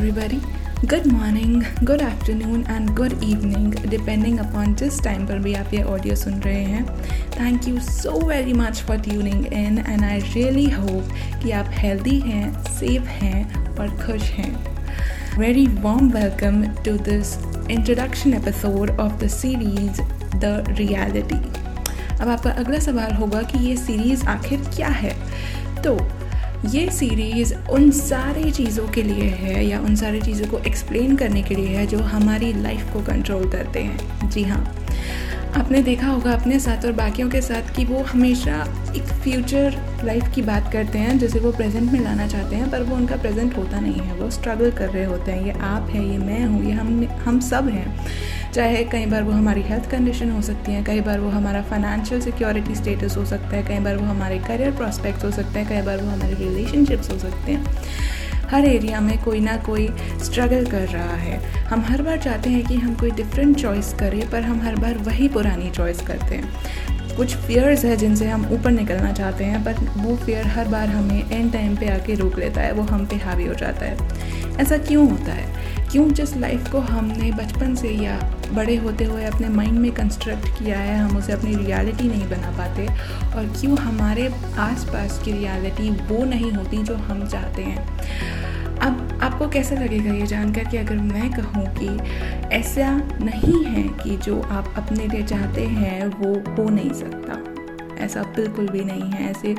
everybody. Good morning, good afternoon and good evening depending upon जिस time पर भी आप ये ऑडियो सुन रहे हैं. Thank you so very much for tuning in and I really hope कि आप हेल्दी हैं सेफ़ हैं और खुश हैं. Very warm welcome to this introduction episode of the series the reality अब आपका अगला सवाल होगा कि ये सीरीज़ आखिर क्या है? तो ये सीरीज़ उन सारी चीज़ों के लिए है या उन सारी चीज़ों को एक्सप्लेन करने के लिए है जो हमारी लाइफ को कंट्रोल करते हैं। जी हाँ। आपने देखा होगा अपने साथ और बाकियों के साथ कि वो हमेशा एक फ्यूचर लाइफ की बात करते हैं, जिसे वो प्रेजेंट में लाना चाहते हैं, पर वो उनका प्रेजेंट होता नहीं है। वो स्ट्रगल कर रहे होते हैं। ये आप हैं, ये मैं हूँ, ये हम हम सब हैं। चाहे कई बार वो हमारी हेल्थ कंडीशन हो सकती है, कई बार वो हमारा फाइनेंशियल सिक्योरिटी स्टेटस हो सकता है, कई बार वो हमारे करियर प्रॉस्पेक्ट्स हो सकते हैं, कई बार वो हमारे रिलेशनशिप्स हो सकते हैं। हर एरिया में कोई ना कोई स्ट्रगल कर रहा है। हम हर बार चाहते हैं कि हम कोई डिफरेंट चॉइस करें, पर हम हर बार वही पुरानी चॉइस करते हैं। कुछ फियर्स है जिनसे हम ऊपर निकलना चाहते हैं पर वो फियर हर बार हमें एंड टाइम पे आके रोक लेता है, वो हम पे हावी हो जाता है। ऐसा क्यों होता है? क्यों जिस लाइफ को हमने बचपन से या बड़े होते हुए अपने माइंड में कंस्ट्रक्ट किया है, हम उसे अपनी रियलिटी नहीं बना पाते? और क्यों हमारे आसपास की रियलिटी वो नहीं होती जो हम चाहते हैं? आपको कैसा लगेगा ये जानकर कि अगर मैं कहूँ कि ऐसा नहीं है कि जो आप अपने लिए चाहते हैं, वो हो नहीं सकता। ऐसा बिल्कुल भी नहीं है। ऐसे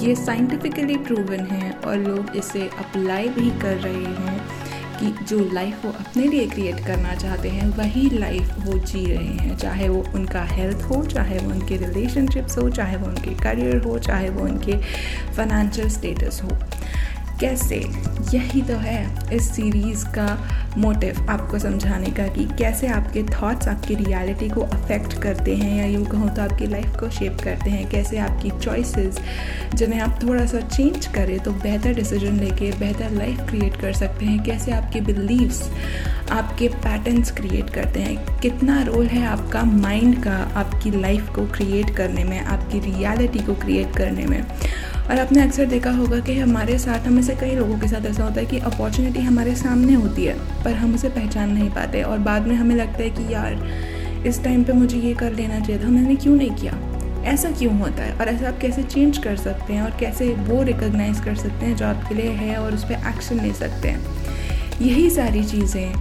ये साइंटिफिकली प्रूवन है और लोग इसे अप्लाई भी कर रहे हैं कि जो लाइफ वो अपने लिए क्रिएट करना चाहते हैं, वही लाइफ वो जी रहे हैं। चाहे वो उनका हेल्थ हो, चाहे वो उनके रिलेशनशिप्स हो, चाहे वो उनके करियर हो, चाहे वो उनके फाइनेंशियल स्टेटस हो। कैसे? यही तो है इस सीरीज़ का मोटिव आपको समझाने का कि कैसे आपके थॉट्स आपकी रियलिटी को अफेक्ट करते हैं या यूँ कहूँ तो आपकी लाइफ को शेप करते हैं, कैसे आपकी चॉइसेस जिन्हें आप थोड़ा सा चेंज करें तो बेहतर डिसीज़न लेके बेहतर लाइफ क्रिएट कर सकते हैं, कैसे आपके बिलीव्स आपके पैटर्न्स क्रिएट करते हैं, कितना रोल है आपका माइंड का आपकी लाइफ को क्रिएट करने में, आपकी रियलिटी को क्रिएट करने में। और आपने अक्सर देखा होगा कि हमारे साथ, हमें से कई लोगों के साथ ऐसा होता है कि अपॉर्चुनिटी हमारे सामने होती है, पर हम उसे पहचान नहीं पाते और बाद में हमें लगता है कि यार, इस टाइम पे मुझे ये कर लेना चाहिए था, मैंने क्यों नहीं किया? ऐसा क्यों होता है? और ऐसा आप कैसे चेंज कर सकते हैं और कैसे वो रिकोगनाइज कर सकते हैं जो आपके लिए है और उस पर एक्शन ले सकते हैं? यही सारी चीज़ें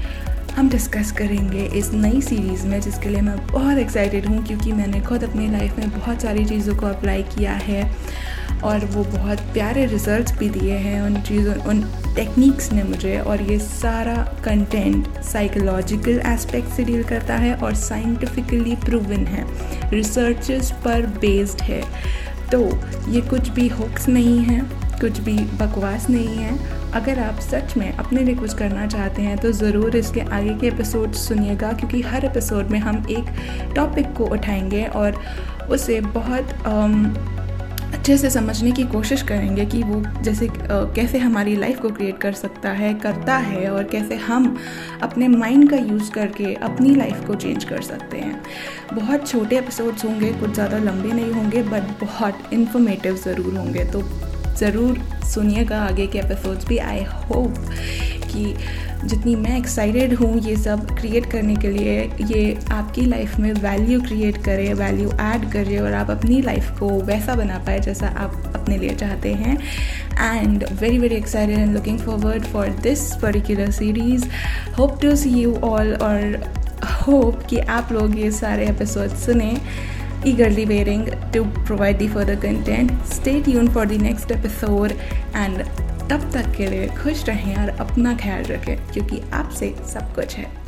हम डिस्कस करेंगे इस नई सीरीज़ में, जिसके लिए मैं बहुत एक्साइटेड हूँ, क्योंकि मैंने खुद अपनी लाइफ में बहुत सारी चीज़ों को अप्लाई किया है। और वो बहुत प्यारे रिजल्ट्स भी दिए हैं उन चीज़ों, उन टेक्निक्स ने मुझे और ये सारा कंटेंट साइकोलॉजिकल एस्पेक्ट से डील करता है और साइंटिफिकली प्रूवन है। रिसर्चेस पर बेस्ड है। तो ये कुछ भी हुक्स नहीं है, कुछ भी बकवास नहीं है। अगर आप सच में अपने लिए कुछ करना चाहते हैं तो ज़रूर इसके आगे के एपिसोड सुनिएगा, क्योंकि हर एपिसोड में हम एक टॉपिक को उठाएँगे और उसे बहुत अच्छे से समझने की कोशिश करेंगे कि वो जैसे कैसे हमारी लाइफ को क्रिएट कर सकता है, करता है और कैसे हम अपने माइंड का यूज़ करके अपनी लाइफ को चेंज कर सकते हैं। बहुत छोटे एपिसोड्स होंगे, कुछ ज़्यादा लंबे नहीं होंगे बट बहुत इन्फॉर्मेटिव ज़रूर होंगे। तो ज़रूर सुनिएगा आगे के एपिसोड्स भी आई होप कि जितनी मैं एक्साइटेड हूँ ये सब क्रिएट करने के लिए, ये आपकी लाइफ में वैल्यू क्रिएट करे वैल्यू ऐड करे और आप अपनी लाइफ को वैसा बना पाए जैसा आप अपने लिए चाहते हैं। And very very excited and looking forward for this particular series hope to see you all और होप कि आप लोग ये सारे एपिसोड सुने। Eagerly waiting to provide the further content. Stay tuned for the next episode and तब तक के लिए खुश रहें और अपना ख्याल रखें, क्योंकि आपसे सब कुछ है।